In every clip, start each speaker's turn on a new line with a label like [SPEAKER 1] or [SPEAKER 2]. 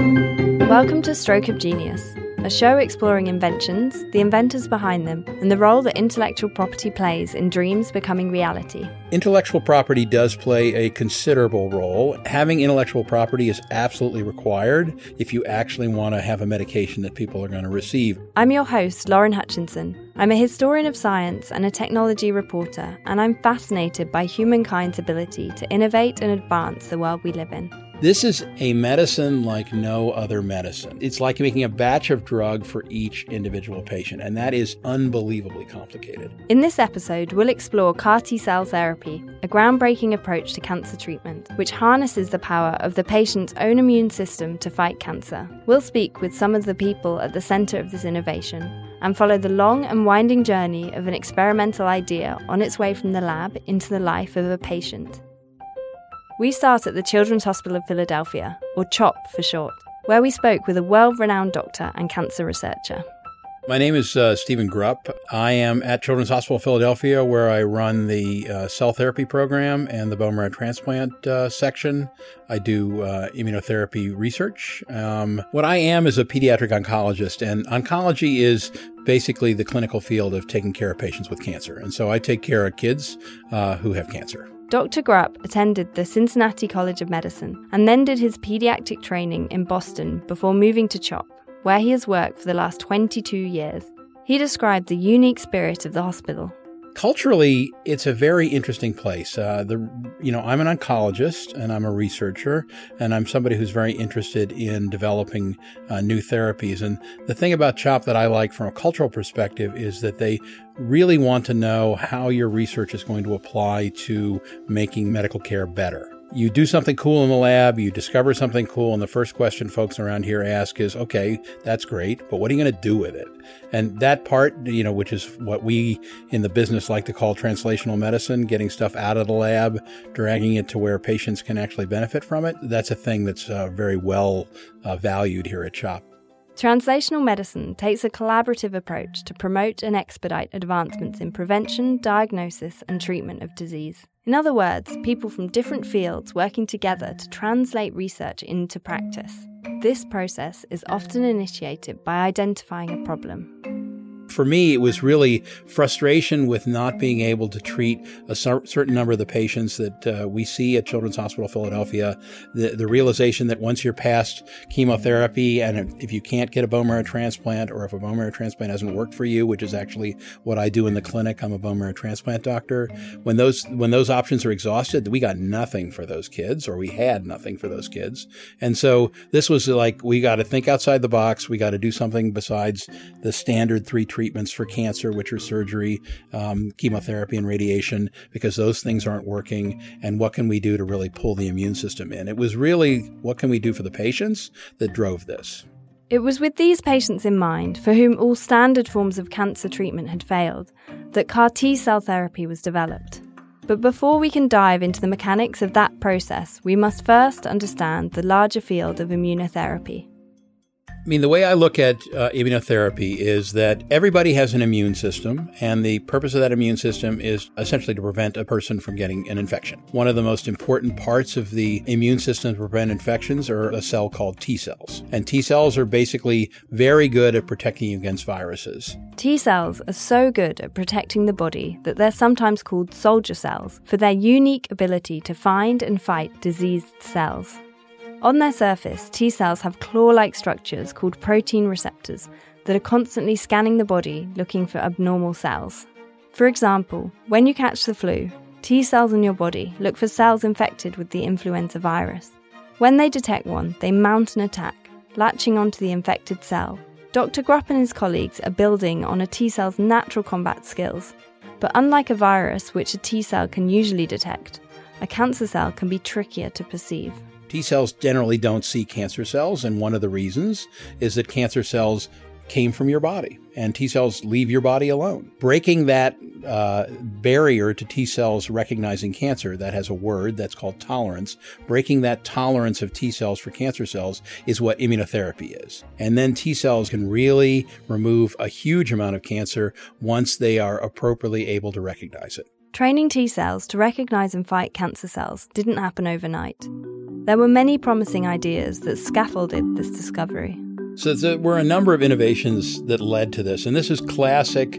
[SPEAKER 1] Welcome to Stroke of Genius, a show exploring inventions, the inventors behind them, and the role that intellectual property plays in dreams becoming reality.
[SPEAKER 2] Intellectual property does play a considerable role. Having intellectual property is absolutely required if you actually want to have a medication that people are going to receive.
[SPEAKER 1] I'm your host, Lauren Hutchinson. I'm a historian of science and a technology reporter, and I'm fascinated by humankind's ability to innovate and advance the world we live in.
[SPEAKER 2] This is a medicine like no other medicine. It's like making a batch of drug for each individual patient, and that is unbelievably complicated.
[SPEAKER 1] In this episode, we'll explore CAR T cell therapy, a groundbreaking approach to cancer treatment, which harnesses the power of the patient's own immune system to fight cancer. We'll speak with some of the people at the centre of this innovation and follow the long and winding journey of an experimental idea on its way from the lab into the life of a patient. We start at the Children's Hospital of Philadelphia, or CHOP for short, where we spoke with a world renowned doctor and cancer researcher.
[SPEAKER 2] My name is uh, Stephan Grupp. I am at Children's Hospital of Philadelphia, where I run the uh, cell therapy program and the bone marrow transplant uh, section. I do uh, immunotherapy research. Um, what I am is a pediatric oncologist, and oncology is basically the clinical field of taking care of patients with cancer. And so I take care of kids uh, who have cancer.
[SPEAKER 1] Dr. Grupp attended the Cincinnati College of Medicine and then did his pediatric training in Boston before moving to CHOP, where he has worked for the last 22 years. He described the unique spirit of the hospital
[SPEAKER 2] Culturally, it's a very interesting place. Uh, the you know I'm an oncologist and I'm a researcher and I'm somebody who's very interested in developing uh, new therapies. And the thing about CHOP that I like from a cultural perspective is that they really want to know how your research is going to apply to making medical care better you do something cool in the lab, you discover something cool, and the first question folks around here ask is, okay, that's great, but what are you going to do with it? And that part, you know, which is what we in the business like to call translational medicine, getting stuff out of the lab, dragging it to where patients can actually benefit from it, that's a thing that's uh, very well uh, valued here at CHOP.
[SPEAKER 1] Translational medicine takes a collaborative approach to promote and expedite advancements in prevention, diagnosis, and treatment of disease. In other words, people from different fields working together to translate research into practice. This process is often initiated by identifying a problem
[SPEAKER 2] for me, it was really frustration with not being able to treat a certain number of the patients that uh, we see at Children's Hospital Philadelphia. The, the realization that once you're past chemotherapy and if you can't get a bone marrow transplant or if a bone marrow transplant hasn't worked for you, which is actually what I do in the clinic, I'm a bone marrow transplant doctor. When those, when those options are exhausted, we got nothing for those kids or we had nothing for those kids. And so this was like, we got to think outside the box. We got to do something besides the standard three treatments treatments for cancer, which are surgery, um, chemotherapy, and radiation, because those things aren't working. And what can we do to really pull the immune system in? It was really what can we do for the patients that drove this.
[SPEAKER 1] It was with these patients in mind, for whom all standard forms of cancer treatment had failed, that CAR T cell therapy was developed. But before we can dive into the mechanics of that process, we must first understand the larger field of immunotherapy.
[SPEAKER 2] I mean, the way I look at uh, immunotherapy is that everybody has an immune system, and the purpose of that immune system is essentially to prevent a person from getting an infection. One of the most important parts of the immune system to prevent infections are a cell called T cells. And T cells are basically very good at protecting you against viruses.
[SPEAKER 1] T cells are so good at protecting the body that they're sometimes called soldier cells for their unique ability to find and fight diseased cells. On their surface, T cells have claw like structures called protein receptors that are constantly scanning the body looking for abnormal cells. For example, when you catch the flu, T cells in your body look for cells infected with the influenza virus. When they detect one, they mount an attack, latching onto the infected cell. Dr. Grupp and his colleagues are building on a T cell's natural combat skills. But unlike a virus, which a T cell can usually detect, a cancer cell can be trickier to perceive.
[SPEAKER 2] T cells generally don't see cancer cells, and one of the reasons is that cancer cells came from your body, and T cells leave your body alone. Breaking that uh, barrier to T cells recognizing cancer, that has a word that's called tolerance, breaking that tolerance of T cells for cancer cells is what immunotherapy is. And then T cells can really remove a huge amount of cancer once they are appropriately able to recognize it.
[SPEAKER 1] Training T cells to recognize and fight cancer cells didn't happen overnight. There were many promising ideas that scaffolded this discovery.
[SPEAKER 2] So there were a number of innovations that led to this, and this is classic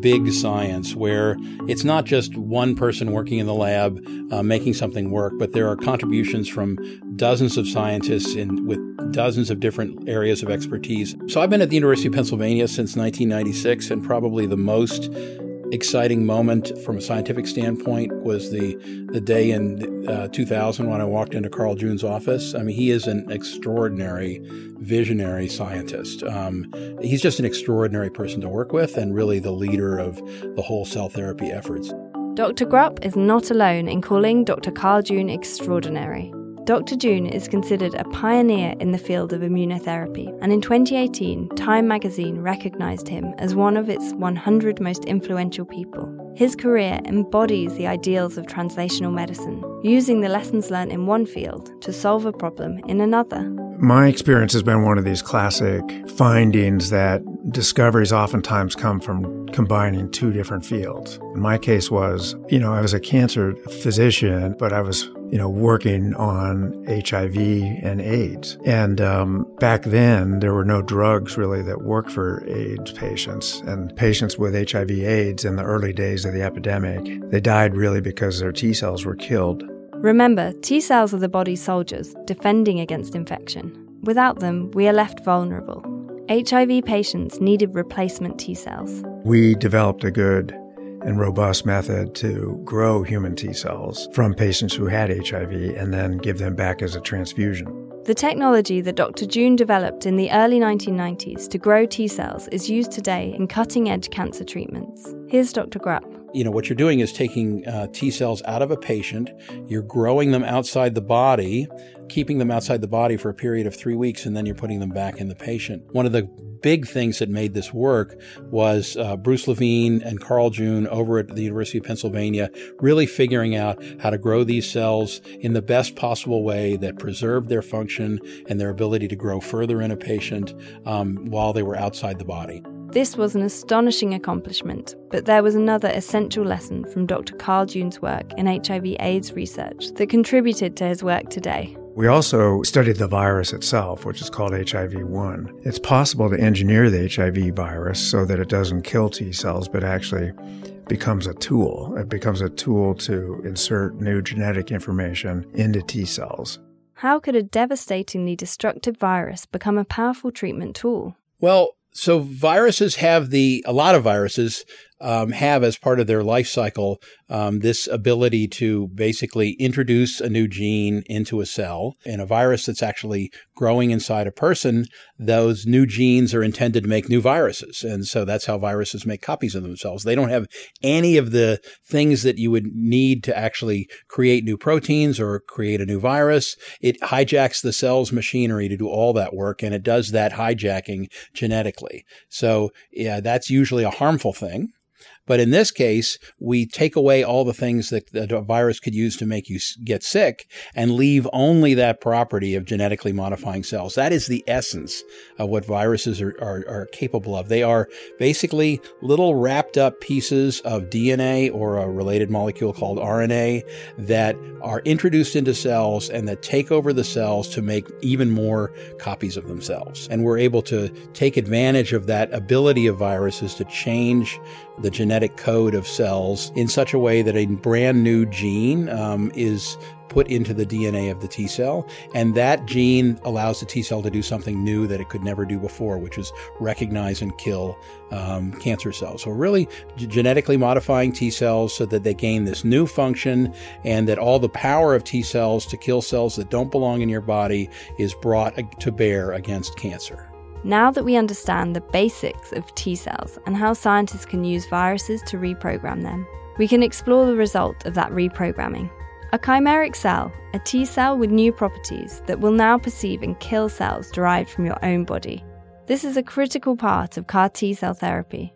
[SPEAKER 2] big science where it's not just one person working in the lab uh, making something work, but there are contributions from dozens of scientists in, with dozens of different areas of expertise. So I've been at the University of Pennsylvania since 1996, and probably the most exciting moment from a scientific standpoint was the the day in uh, 2000 when I walked into Carl June's office. I mean, he is an extraordinary visionary scientist. Um, he's just an extraordinary person to work with, and really the leader of the whole cell therapy efforts.
[SPEAKER 1] Dr. Grupp is not alone in calling Dr. Carl June extraordinary. Dr. June is considered a pioneer in the field of immunotherapy, and in 2018, Time magazine recognized him as one of its 100 most influential people. His career embodies the ideals of translational medicine, using the lessons learned in one field to solve a problem in another.
[SPEAKER 3] My experience has been one of these classic findings that discoveries oftentimes come from combining two different fields. My case was, you know, I was a cancer physician, but I was you know, working on HIV and AIDS. And um, back then, there were no drugs really that worked for AIDS patients. And patients with HIV AIDS in the early days of the epidemic, they died really because their T cells were killed.
[SPEAKER 1] Remember, T cells are the body's soldiers defending against infection. Without them, we are left vulnerable. HIV patients needed replacement T cells.
[SPEAKER 3] We developed a good and robust method to grow human T cells from patients who had HIV and then give them back as a transfusion.
[SPEAKER 1] The technology that Dr. June developed in the early 1990s to grow T cells is used today in cutting edge cancer treatments. Here's Dr. Grupp.
[SPEAKER 2] You know, what you're doing is taking uh, T cells out of a patient, you're growing them outside the body, keeping them outside the body for a period of three weeks, and then you're putting them back in the patient. One of the big things that made this work was uh, Bruce Levine and Carl June over at the University of Pennsylvania really figuring out how to grow these cells in the best possible way that preserved their function and their ability to grow further in a patient um, while they were outside the body.
[SPEAKER 1] This was an astonishing accomplishment, but there was another essential lesson from Dr. Carl June's work in HIV AIDS research that contributed to his work today.
[SPEAKER 3] We also studied the virus itself, which is called HIV 1. It's possible to engineer the HIV virus so that it doesn't kill T cells, but actually becomes a tool. It becomes a tool to insert new genetic information into T cells.
[SPEAKER 1] How could a devastatingly destructive virus become a powerful treatment tool?
[SPEAKER 2] Well, so viruses have the, a lot of viruses um, have as part of their life cycle um, this ability to basically introduce a new gene into a cell. In a virus that's actually growing inside a person, those new genes are intended to make new viruses. And so that's how viruses make copies of themselves. They don't have any of the things that you would need to actually create new proteins or create a new virus. It hijacks the cell's machinery to do all that work, and it does that hijacking genetically. So, yeah, that's usually a harmful thing. But in this case, we take away all the things that the virus could use to make you get sick and leave only that property of genetically modifying cells. That is the essence of what viruses are, are, are capable of. They are basically little wrapped up pieces of DNA or a related molecule called RNA that are introduced into cells and that take over the cells to make even more copies of themselves. And we're able to take advantage of that ability of viruses to change the genetic code of cells in such a way that a brand new gene um, is put into the DNA of the T cell. And that gene allows the T cell to do something new that it could never do before, which is recognize and kill um, cancer cells. So, really g- genetically modifying T cells so that they gain this new function and that all the power of T cells to kill cells that don't belong in your body is brought to bear against cancer.
[SPEAKER 1] Now that we understand the basics of T cells and how scientists can use viruses to reprogram them, we can explore the result of that reprogramming. A chimeric cell, a T cell with new properties that will now perceive and kill cells derived from your own body. This is a critical part of CAR T cell therapy.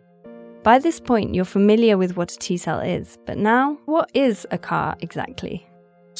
[SPEAKER 1] By this point, you're familiar with what a T cell is, but now, what is a CAR exactly?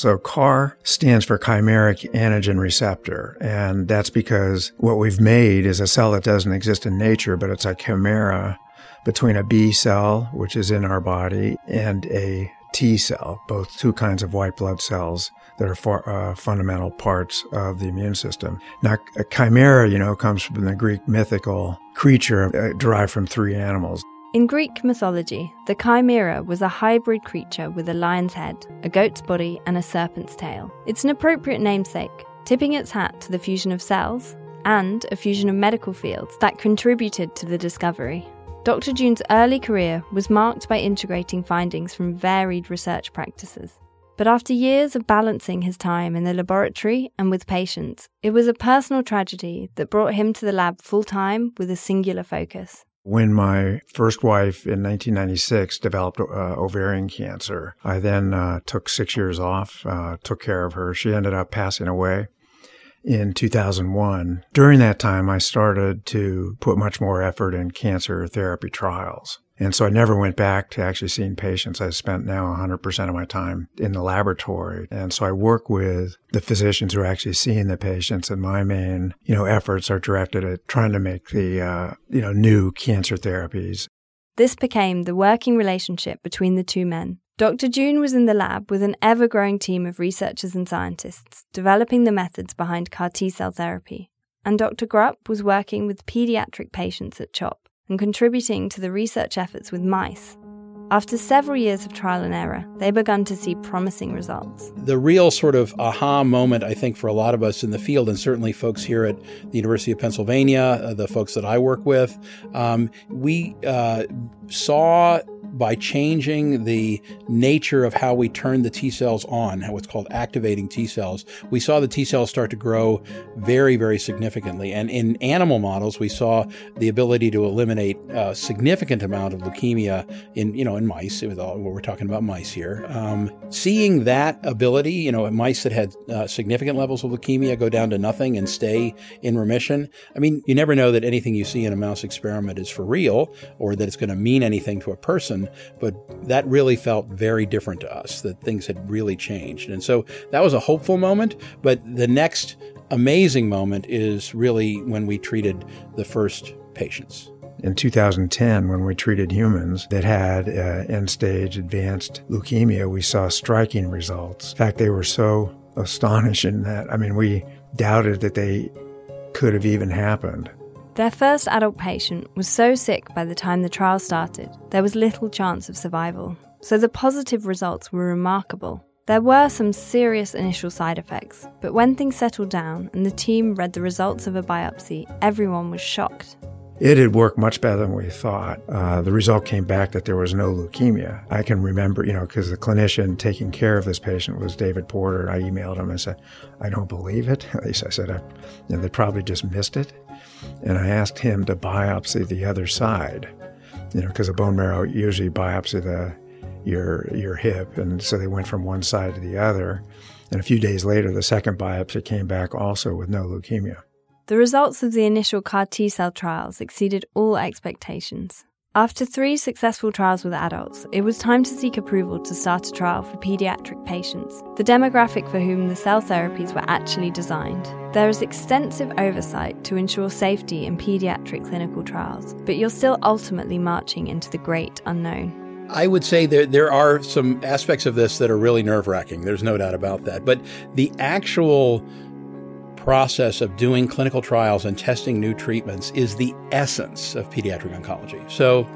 [SPEAKER 3] So CAR stands for chimeric antigen receptor. And that's because what we've made is a cell that doesn't exist in nature, but it's a chimera between a B cell, which is in our body, and a T cell, both two kinds of white blood cells that are for, uh, fundamental parts of the immune system. Now, a chimera, you know, comes from the Greek mythical creature uh, derived from three animals.
[SPEAKER 1] In Greek mythology, the chimera was a hybrid creature with a lion's head, a goat's body, and a serpent's tail. It's an appropriate namesake, tipping its hat to the fusion of cells and a fusion of medical fields that contributed to the discovery. Dr. June's early career was marked by integrating findings from varied research practices. But after years of balancing his time in the laboratory and with patients, it was a personal tragedy that brought him to the lab full time with a singular focus.
[SPEAKER 3] When my first wife in 1996 developed uh, ovarian cancer, I then uh, took six years off, uh, took care of her. She ended up passing away in 2001. During that time, I started to put much more effort in cancer therapy trials. And so I never went back to actually seeing patients. I spent now 100% of my time in the laboratory. And so I work with the physicians who are actually seeing the patients. And my main, you know, efforts are directed at trying to make the, uh, you know, new cancer therapies.
[SPEAKER 1] This became the working relationship between the two men. Dr. June was in the lab with an ever growing team of researchers and scientists developing the methods behind CAR T cell therapy, and Dr. Grupp was working with pediatric patients at CHOP and contributing to the research efforts with mice. After several years of trial and error, they began to see promising results.
[SPEAKER 2] The real sort of aha moment, I think, for a lot of us in the field, and certainly folks here at the University of Pennsylvania, uh, the folks that I work with, um, we uh, saw by changing the nature of how we turn the T cells on, what's called activating T cells, we saw the T cells start to grow very, very significantly. And in animal models, we saw the ability to eliminate a significant amount of leukemia in, you know, in mice. All, we're talking about mice here. Um, seeing that ability, you know, in mice that had uh, significant levels of leukemia go down to nothing and stay in remission. I mean, you never know that anything you see in a mouse experiment is for real or that it's going to mean anything to a person but that really felt very different to us, that things had really changed. And so that was a hopeful moment. But the next amazing moment is really when we treated the first patients.
[SPEAKER 3] In 2010, when we treated humans that had uh, end stage advanced leukemia, we saw striking results. In fact, they were so astonishing that, I mean, we doubted that they could have even happened.
[SPEAKER 1] Their first adult patient was so sick by the time the trial started, there was little chance of survival. So the positive results were remarkable. There were some serious initial side effects, but when things settled down and the team read the results of a biopsy, everyone was shocked.
[SPEAKER 3] It had worked much better than we thought. Uh, the result came back that there was no leukemia. I can remember, you know, because the clinician taking care of this patient was David Porter. I emailed him and said, I don't believe it. At least I said, I, you know, they probably just missed it. And I asked him to biopsy the other side, you know, because a bone marrow usually biopsy the your your hip, and so they went from one side to the other. And a few days later, the second biopsy came back also with no leukemia.
[SPEAKER 1] The results of the initial CAR T cell trials exceeded all expectations. After three successful trials with adults, it was time to seek approval to start a trial for pediatric patients, the demographic for whom the cell therapies were actually designed. There is extensive oversight to ensure safety in pediatric clinical trials, but you're still ultimately marching into the great unknown.
[SPEAKER 2] I would say there there are some aspects of this that are really nerve wracking. There's no doubt about that. But the actual process of doing clinical trials and testing new treatments is the essence of pediatric oncology. So,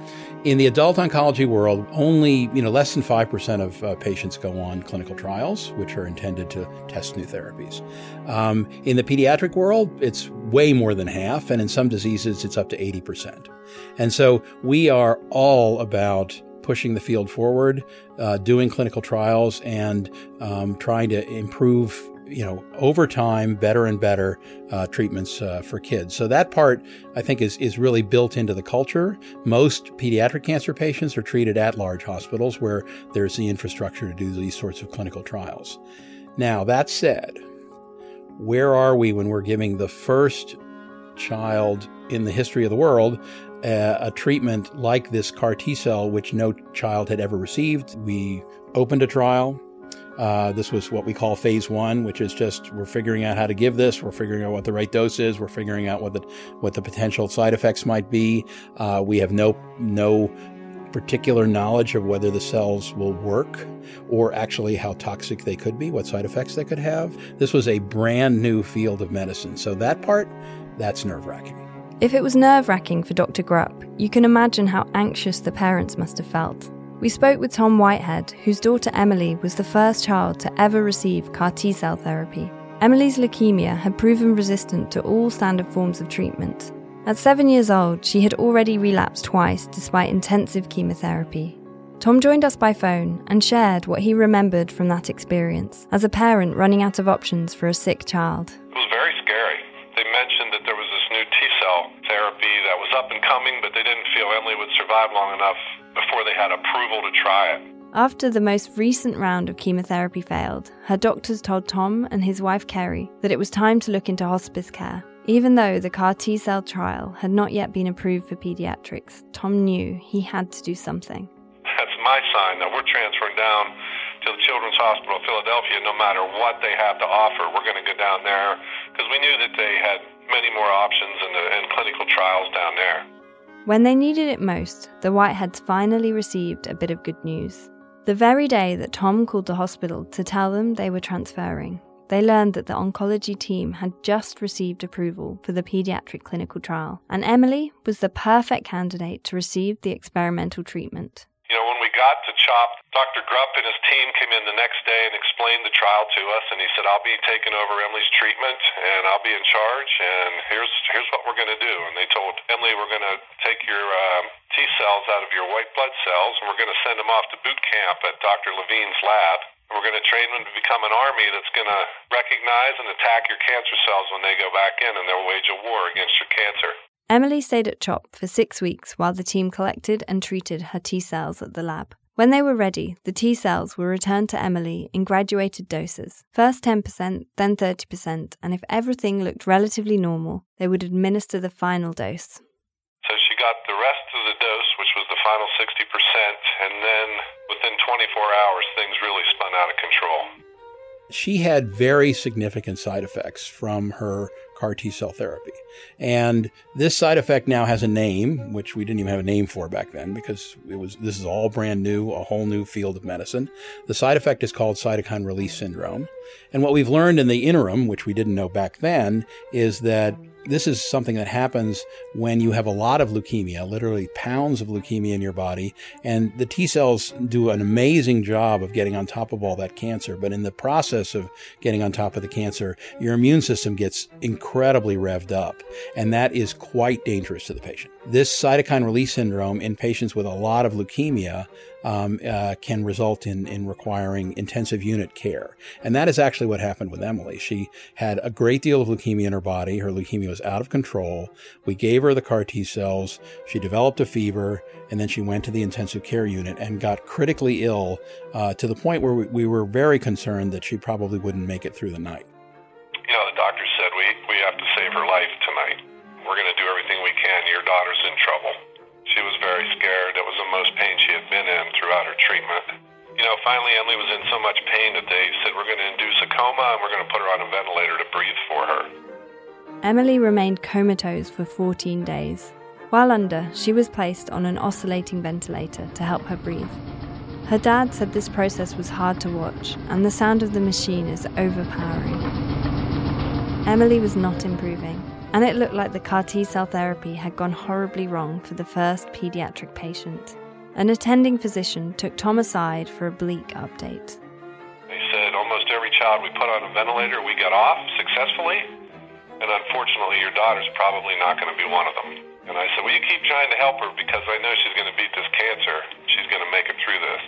[SPEAKER 2] in the adult oncology world, only you know less than five percent of uh, patients go on clinical trials, which are intended to test new therapies. Um, in the pediatric world, it's way more than half, and in some diseases, it's up to eighty percent. And so, we are all about pushing the field forward, uh, doing clinical trials, and um, trying to improve you know, over time, better and better uh, treatments uh, for kids. So that part, I think, is is really built into the culture. Most pediatric cancer patients are treated at large hospitals where there's the infrastructure to do these sorts of clinical trials. Now, that said, where are we when we're giving the first child in the history of the world uh, a treatment like this CAR T cell, which no child had ever received? We opened a trial. Uh, this was what we call phase one, which is just we're figuring out how to give this, we're figuring out what the right dose is, we're figuring out what the what the potential side effects might be. Uh, we have no no particular knowledge of whether the cells will work or actually how toxic they could be, what side effects they could have. This was a brand new field of medicine. So that part, that's nerve wracking.
[SPEAKER 1] If it was nerve wracking for Dr. Grupp, you can imagine how anxious the parents must have felt. We spoke with Tom Whitehead, whose daughter Emily was the first child to ever receive CAR T cell therapy. Emily's leukemia had proven resistant to all standard forms of treatment. At seven years old, she had already relapsed twice despite intensive chemotherapy. Tom joined us by phone and shared what he remembered from that experience as a parent running out of options for a sick child.
[SPEAKER 4] It was very scary. They mentioned that there was this new T cell therapy that was up and coming, but they didn't feel Emily would survive long enough before they had approval to try it.
[SPEAKER 1] After the most recent round of chemotherapy failed, her doctors told Tom and his wife Kerry that it was time to look into hospice care. Even though the CAR T cell trial had not yet been approved for pediatrics, Tom knew he had to do something.
[SPEAKER 4] That's my sign that we're transferring down to the Children's Hospital of Philadelphia no matter what they have to offer. We're going to go down there because we knew that they had many more options and, uh, and clinical trials down there.
[SPEAKER 1] When they needed it most, the Whiteheads finally received a bit of good news. The very day that Tom called the hospital to tell them they were transferring, they learned that the oncology team had just received approval for the pediatric clinical trial, and Emily was the perfect candidate to receive the experimental treatment.
[SPEAKER 4] You know, when we got to CHOP, Dr. Grupp and his team came in the next day and explained the trial to us, and he said, "I'll be taking over Emily's treatment, and I'll be in charge, and here's here's what we're going to do." And they told Emily, "We're going to take your um, T cells out of your white blood cells, and we're going to send them off to boot camp at Dr. Levine's lab." We're going to train them to become an army that's going to recognize and attack your cancer cells when they go back in, and they'll wage a war against your cancer.
[SPEAKER 1] Emily stayed at CHOP for six weeks while the team collected and treated her T cells at the lab. When they were ready, the T cells were returned to Emily in graduated doses first 10%, then 30%, and if everything looked relatively normal, they would administer the final dose.
[SPEAKER 4] So she got the rest of the dose, which was the final 60%, and then within 24 hours, things really spun out of control.
[SPEAKER 2] She had very significant side effects from her CAR T cell therapy. And this side effect now has a name, which we didn't even have a name for back then because it was this is all brand new, a whole new field of medicine. The side effect is called cytokine release syndrome. And what we've learned in the interim, which we didn't know back then, is that this is something that happens when you have a lot of leukemia, literally pounds of leukemia in your body, and the T cells do an amazing job of getting on top of all that cancer. But in the process of getting on top of the cancer, your immune system gets incredibly revved up, and that is quite dangerous to the patient. This cytokine release syndrome in patients with a lot of leukemia um, uh, can result in, in requiring intensive unit care. And that is actually what happened with Emily. She had a great deal of leukemia in her body. Her leukemia was out of control. We gave her the CAR T cells. She developed a fever, and then she went to the intensive care unit and got critically ill uh, to the point where we, we were very concerned that she probably wouldn't make it through the night.
[SPEAKER 4] You know, the doctor said we, we have to save her life tonight. We're going to do everything we can. Your daughter's in trouble. She was very scared. It was pain she had been in throughout her treatment. You know, finally, Emily was in so much pain that they said, We're going to induce a coma and we're going to put her on a ventilator to breathe for her.
[SPEAKER 1] Emily remained comatose for 14 days. While under, she was placed on an oscillating ventilator to help her breathe. Her dad said this process was hard to watch, and the sound of the machine is overpowering. Emily was not improving and it looked like the CAR T cell therapy had gone horribly wrong for the first pediatric patient. An attending physician took Tom aside for a bleak update.
[SPEAKER 4] They said almost every child we put on a ventilator, we got off successfully, and unfortunately, your daughter's probably not going to be one of them. And I said, Well, you keep trying to help her because I know she's going to beat this cancer. She's going to make it through this.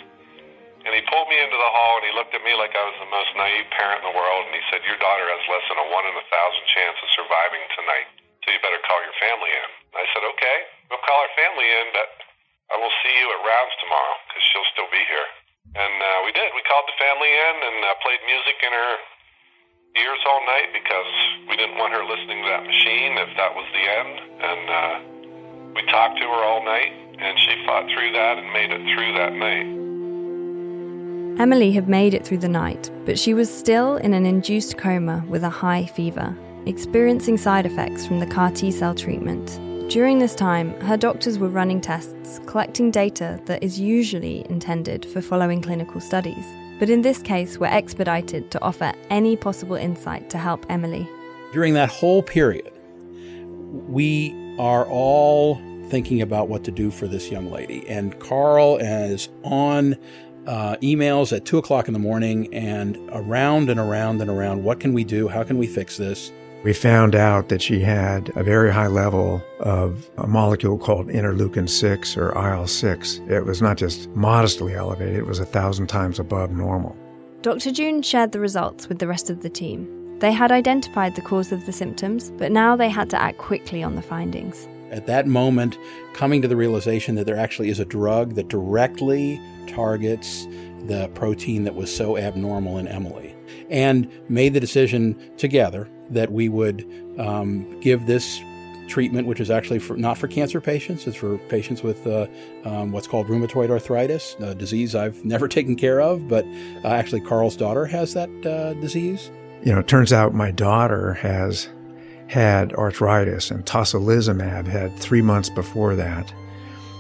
[SPEAKER 4] And he pulled me into the hall and he looked at me like I was the most naive parent in the world and he said, Your daughter has less than a one in a thousand chance of surviving tonight. So you better call your family in. I said, Okay, we'll call our family in, but I will see you at rounds tomorrow because she'll still be here. And uh, we did. We called the family in and uh, played music in her ears all night because we didn't want her listening to that machine if that was the end. And uh, we talked to her all night and she fought through that and made it through that night.
[SPEAKER 1] Emily had made it through the night, but she was still in an induced coma with a high fever, experiencing side effects from the CAR T cell treatment. During this time, her doctors were running tests, collecting data that is usually intended for following clinical studies, but in this case were expedited to offer any possible insight to help Emily.
[SPEAKER 2] During that whole period, we are all thinking about what to do for this young lady, and Carl is on uh, emails at two o'clock in the morning and around and around and around. What can we do? How can we fix this?
[SPEAKER 3] We found out that she had a very high level of a molecule called interleukin 6 or IL 6. It was not just modestly elevated, it was a thousand times above normal.
[SPEAKER 1] Dr. June shared the results with the rest of the team. They had identified the cause of the symptoms, but now they had to act quickly on the findings.
[SPEAKER 2] At that moment, coming to the realization that there actually is a drug that directly targets the protein that was so abnormal in Emily, and made the decision together that we would um, give this treatment, which is actually for, not for cancer patients. It's for patients with uh, um, what's called rheumatoid arthritis, a disease I've never taken care of, but uh, actually Carl's daughter has that uh, disease.
[SPEAKER 3] You know, it turns out my daughter has had arthritis, and tocilizumab had three months before that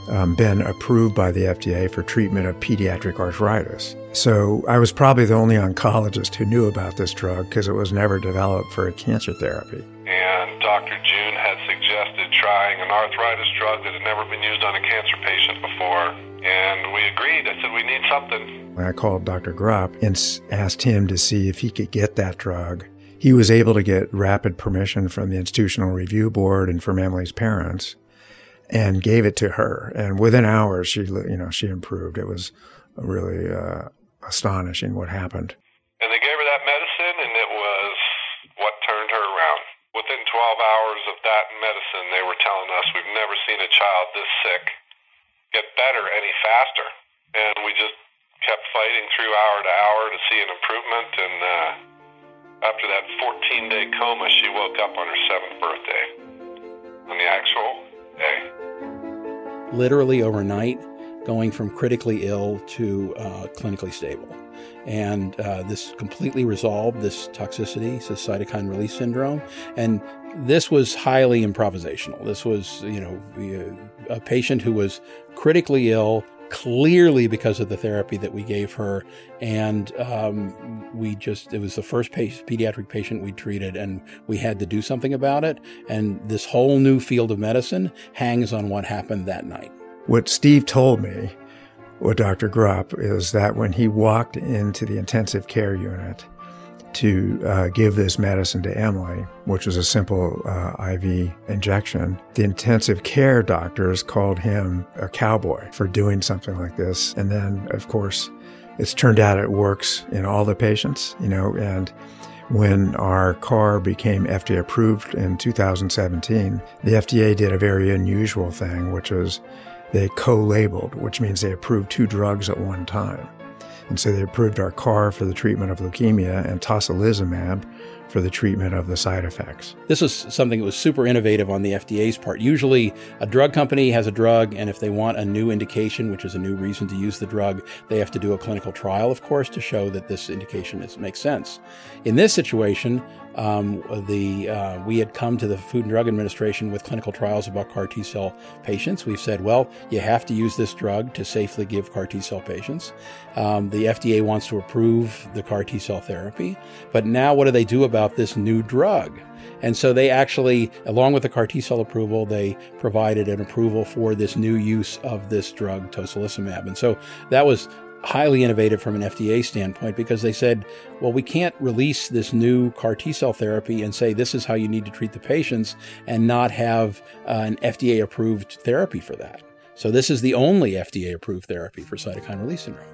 [SPEAKER 3] um, been approved by the FDA for treatment of pediatric arthritis. So I was probably the only oncologist who knew about this drug because it was never developed for a cancer therapy.
[SPEAKER 4] And Dr. June had suggested trying an arthritis drug that had never been used on a cancer patient before. And we agreed. I said, we need something.
[SPEAKER 3] I called Dr. Grupp and asked him to see if he could get that drug. He was able to get rapid permission from the Institutional Review Board and from Emily's parents and gave it to her. And within hours, she, you know, she improved. It was really uh, astonishing what happened.
[SPEAKER 4] And they gave her that medicine, and it was what turned her around. Within 12 hours of that medicine, they were telling us we've never seen a child this sick get better any faster. And we just kept fighting through hour to hour to see an improvement. And uh, after that 14 day coma, she woke up on her seventh birthday on the actual day.
[SPEAKER 2] Literally overnight, going from critically ill to uh, clinically stable. And uh, this completely resolved this toxicity, this cytokine release syndrome. And this was highly improvisational. This was, you know, a patient who was critically ill, clearly because of the therapy that we gave her. And um, we just, it was the first pediatric patient we treated, and we had to do something about it. And this whole new field of medicine hangs on what happened that night.
[SPEAKER 3] What Steve told me, what Dr. Grupp, is that when he walked into the intensive care unit to uh, give this medicine to Emily, which was a simple uh, IV injection, the intensive care doctors called him a cowboy for doing something like this. And then, of course, it's turned out it works in all the patients, you know, and when our CAR became FDA approved in 2017, the FDA did a very unusual thing, which was they co-labeled, which means they approved two drugs at one time. And so they approved our CAR for the treatment of leukemia and tocilizumab for the treatment of the side effects.
[SPEAKER 2] This was something that was super innovative on the FDA's part. Usually, a drug company has a drug, and if they want a new indication, which is a new reason to use the drug, they have to do a clinical trial, of course, to show that this indication is, makes sense. In this situation, um, the uh, we had come to the Food and Drug Administration with clinical trials about CAR T cell patients. We've said, well, you have to use this drug to safely give CAR T cell patients. Um, the FDA wants to approve the CAR T cell therapy, but now what do they do about this new drug? And so they actually, along with the CAR T cell approval, they provided an approval for this new use of this drug, tocilizumab. And so that was highly innovative from an FDA standpoint because they said, well, we can't release this new CAR T cell therapy and say this is how you need to treat the patients and not have uh, an FDA approved therapy for that. So this is the only FDA approved therapy for cytokine release syndrome.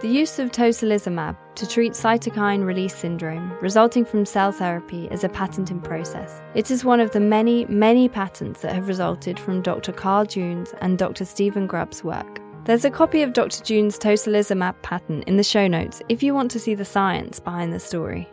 [SPEAKER 1] The use of tocilizumab to treat cytokine release syndrome resulting from cell therapy is a patent in process. It is one of the many, many patents that have resulted from Dr. Carl June's and Dr. Stephan Grupp's work. There's a copy of Dr. June's tocilizumab patent in the show notes if you want to see the science behind the story.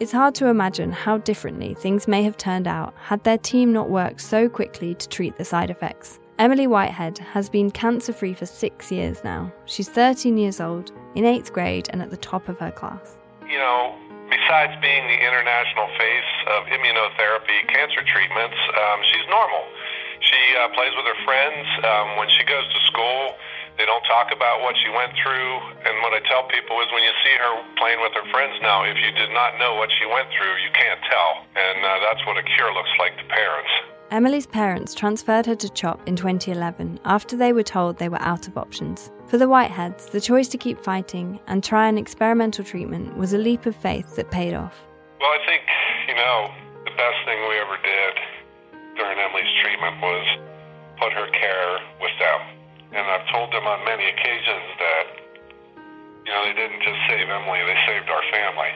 [SPEAKER 1] It's hard to imagine how differently things may have turned out had their team not worked so quickly to treat the side effects. Emily Whitehead has been cancer free for six years now. She's 13 years old, in eighth grade, and at the top of her class.
[SPEAKER 4] You know, besides being the international face of immunotherapy cancer treatments, um, she's normal. She uh, plays with her friends. Um, when she goes to school, they don't talk about what she went through. And what I tell people is when you see her playing with her friends now, if you did not know what she went through, you can't tell. And uh, that's what a cure looks like to parents.
[SPEAKER 1] Emily's parents transferred her to CHOP in 2011 after they were told they were out of options. For the Whiteheads, the choice to keep fighting and try an experimental treatment was a leap of faith that paid off.
[SPEAKER 4] Well, I think, you know, the best thing we ever did during Emily's treatment was put her care with them. And I've told them on many occasions that, you know, they didn't just save Emily, they saved our family.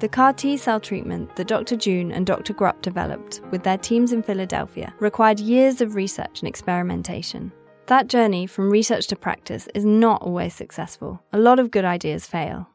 [SPEAKER 1] The CAR T cell treatment that Dr. June and Dr. Grupp developed with their teams in Philadelphia required years of research and experimentation. That journey from research to practice is not always successful. A lot of good ideas fail.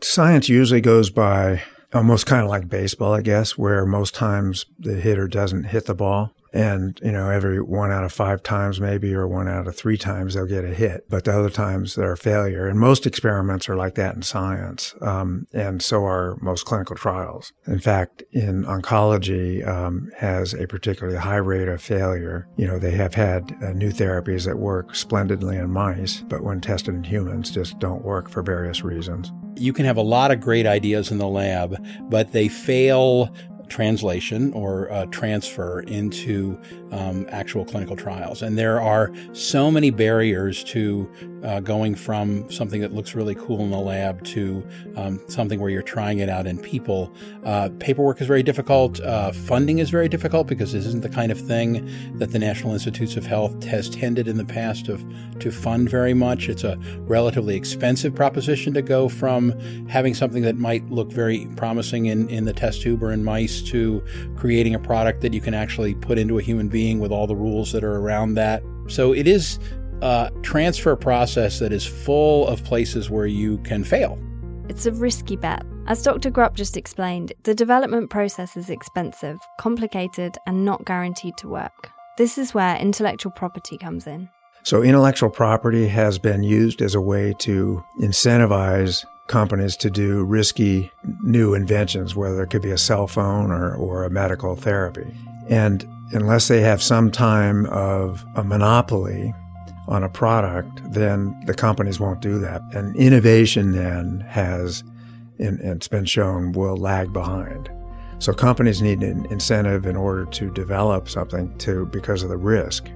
[SPEAKER 3] Science usually goes by almost kind of like baseball, I guess, where most times the hitter doesn't hit the ball. And, you know, every one out of five times maybe or one out of three times they'll get a hit. But the other times they're a failure. And most experiments are like that in science. Um, and so are most clinical trials. In fact, in oncology, um, has a particularly high rate of failure. You know, they have had uh, new therapies that work splendidly in mice, but when tested in humans just don't work for various reasons.
[SPEAKER 2] You can have a lot of great ideas in the lab, but they fail translation or uh, transfer into um, actual clinical trials. And there are so many barriers to uh, going from something that looks really cool in the lab to um, something where you're trying it out in people. Uh, paperwork is very difficult. Uh, funding is very difficult because this isn't the kind of thing that the National Institutes of Health has tended in the past of, to fund very much. It's a relatively expensive proposition to go from having something that might look very promising in, in the test tube or in mice to creating a product that you can actually put into a human being with all the rules that are around that. So it is a transfer process that is full of places where you can fail.
[SPEAKER 1] It's a risky bet. As Dr. Grupp just explained, the development process is expensive, complicated, and not guaranteed to work. This is where intellectual property comes in.
[SPEAKER 3] So, intellectual property has been used as a way to incentivize companies to do risky new inventions, whether it could be a cell phone or, or a medical therapy. And unless they have some time of a monopoly on a product, then the companies won't do that. And innovation then has, and it's been shown, will lag behind. So companies need an incentive in order to develop something to because of the risk.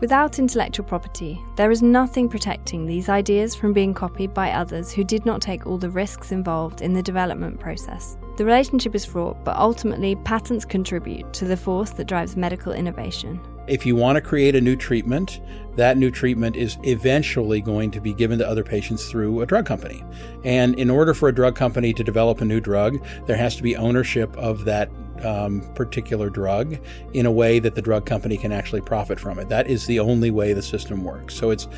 [SPEAKER 1] Without intellectual property, there is nothing protecting these ideas from being copied by others who did not take all the risks involved in the development process. The relationship is fraught, but ultimately, patents contribute to the force that drives medical innovation.
[SPEAKER 2] If you want to create a new treatment, that new treatment is eventually going to be given to other patients through a drug company. And in order for a drug company to develop a new drug, there has to be ownership of that um, particular drug in a way that the drug company can actually profit from it. That is the only way the system works. So it's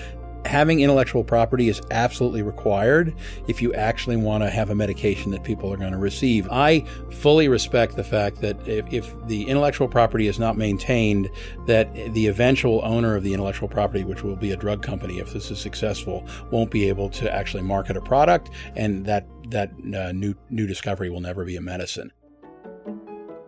[SPEAKER 2] having intellectual property is absolutely required if you actually want to have a medication that people are going to receive. I fully respect the fact that if, if, the intellectual property is not maintained, that the eventual owner of the intellectual property, which will be a drug company if this is successful, won't be able to actually market a product, and that that uh, new new discovery will never be a medicine.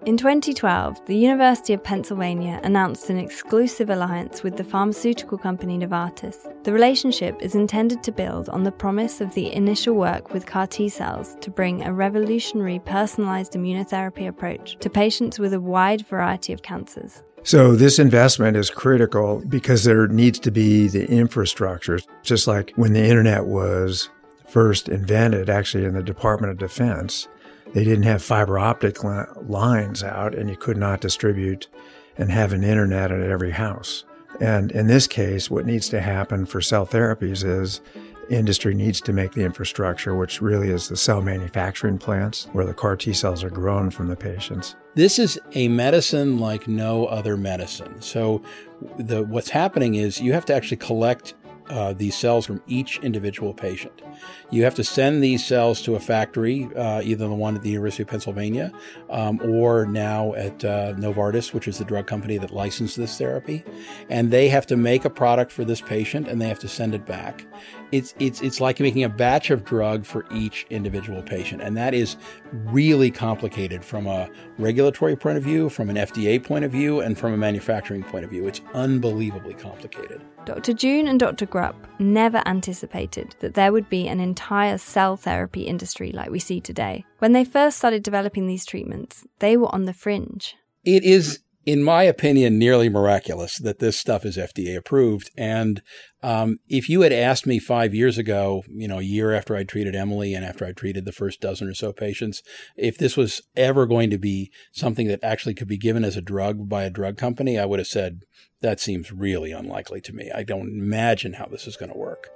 [SPEAKER 1] In 2012, the University of Pennsylvania announced an exclusive alliance with the pharmaceutical company Novartis. The relationship is intended to build on the promise of the initial work with CAR T cells to bring a revolutionary personalized immunotherapy approach to patients with a wide variety of cancers.
[SPEAKER 3] So, this investment is critical because there needs to be the infrastructure, just like when the internet was first invented, actually, in the Department of Defense they didn't have fiber optic lines out, and you could not distribute and have an internet at every house. And in this case, what needs to happen for cell therapies is industry needs to make the infrastructure, which really is the cell manufacturing plants where the CAR T cells are grown from the patients.
[SPEAKER 2] This is a medicine like no other medicine. So, the, what's happening is you have to actually collect uh, these cells from each individual patient. You have to send these cells to a factory, uh, either the one at the University of Pennsylvania um, or now at uh, Novartis, which is the drug company that licensed this therapy. And they have to make a product for this patient and they have to send it back. It's, it's, it's like making a batch of drug for each individual patient. And that is really complicated from a regulatory point of view, from an FDA point of view, and from a manufacturing point of view. It's unbelievably complicated.
[SPEAKER 1] Dr. June and Dr. Grupp never anticipated that there would be an entire cell therapy industry like we see today. When they first started developing these treatments, they were on the fringe.
[SPEAKER 2] It is in my opinion, nearly miraculous that this stuff is FDA approved. And um, if you had asked me five years ago, you know, a year after I treated Emily and after I treated the first dozen or so patients, if this was ever going to be something that actually could be given as a drug by a drug company, I would have said, that seems really unlikely to me. I don't imagine how this is going to work.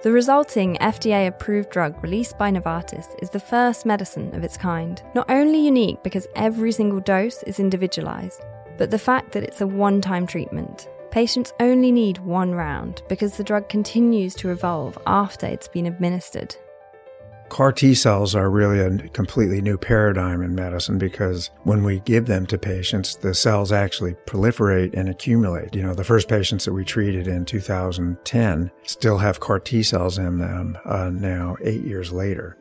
[SPEAKER 1] The resulting FDA approved drug released by Novartis is the first medicine of its kind. Not only unique because every single dose is individualized, but the fact that it's a one time treatment. Patients only need one round because the drug continues to evolve after it's been administered.
[SPEAKER 3] CAR T cells are really a completely new paradigm in medicine because when we give them to patients, the cells actually proliferate and accumulate. You know, the first patients that we treated in 2010 still have CAR T cells in them uh, now, eight years later.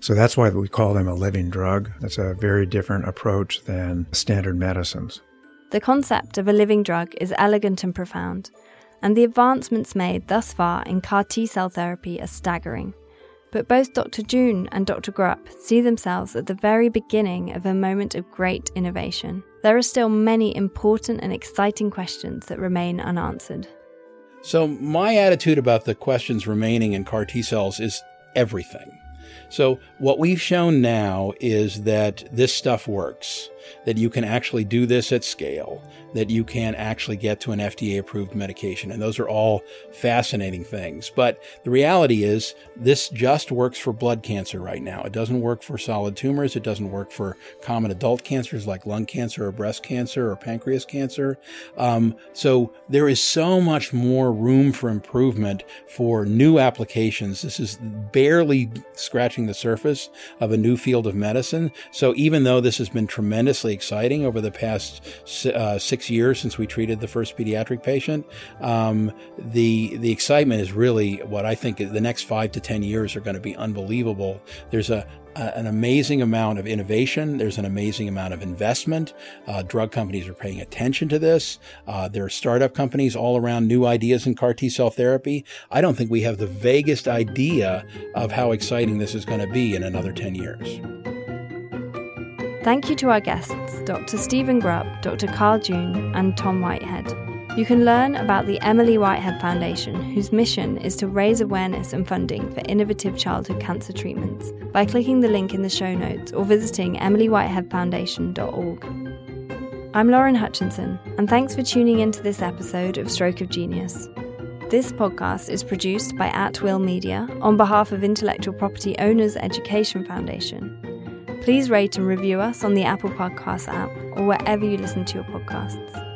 [SPEAKER 3] So that's why we call them a living drug. That's a very different approach than standard medicines.
[SPEAKER 1] The concept of a living drug is elegant and profound, and the advancements made thus far in CAR T cell therapy are staggering. But both Dr. June and Dr. Grupp see themselves at the very beginning of a moment of great innovation. There are still many important and exciting questions that remain unanswered.
[SPEAKER 2] So, my attitude about the questions remaining in CAR T cells is everything. So, what we've shown now is that this stuff works, that you can actually do this at scale, that you can actually get to an FDA approved medication. And those are all fascinating things. But the reality is, this just works for blood cancer right now. It doesn't work for solid tumors. It doesn't work for common adult cancers like lung cancer or breast cancer or pancreas cancer. Um, so there is so much more room for improvement for new applications. This is barely scratching the surface of a new field of medicine. So even though this has been tremendously exciting over the past uh, six years since we treated the first pediatric patient, um, the the excitement is really what I think the next five to ten years are going to be unbelievable. There's a an amazing amount of innovation. There's an amazing amount of investment. Uh, drug companies are paying attention to this. Uh, there are startup companies all around new ideas in CAR T cell therapy. I don't think we have the vaguest idea of how exciting this is going to be in another 10 years.
[SPEAKER 1] Thank you to our guests, Dr. Stephan Grupp, Dr. Carl June, and Tom Whitehead. You can learn about the Emily Whitehead Foundation, whose mission is to raise awareness and funding for innovative childhood cancer treatments by clicking the link in the show notes or visiting emilywhiteheadfoundation.org. I'm Lauren Hutchinson, and thanks for tuning in to this episode of Stroke of Genius. This podcast is produced by At Will Media on behalf of Intellectual Property Owners Education Foundation. Please rate and review us on the Apple Podcasts app or wherever you listen to your podcasts.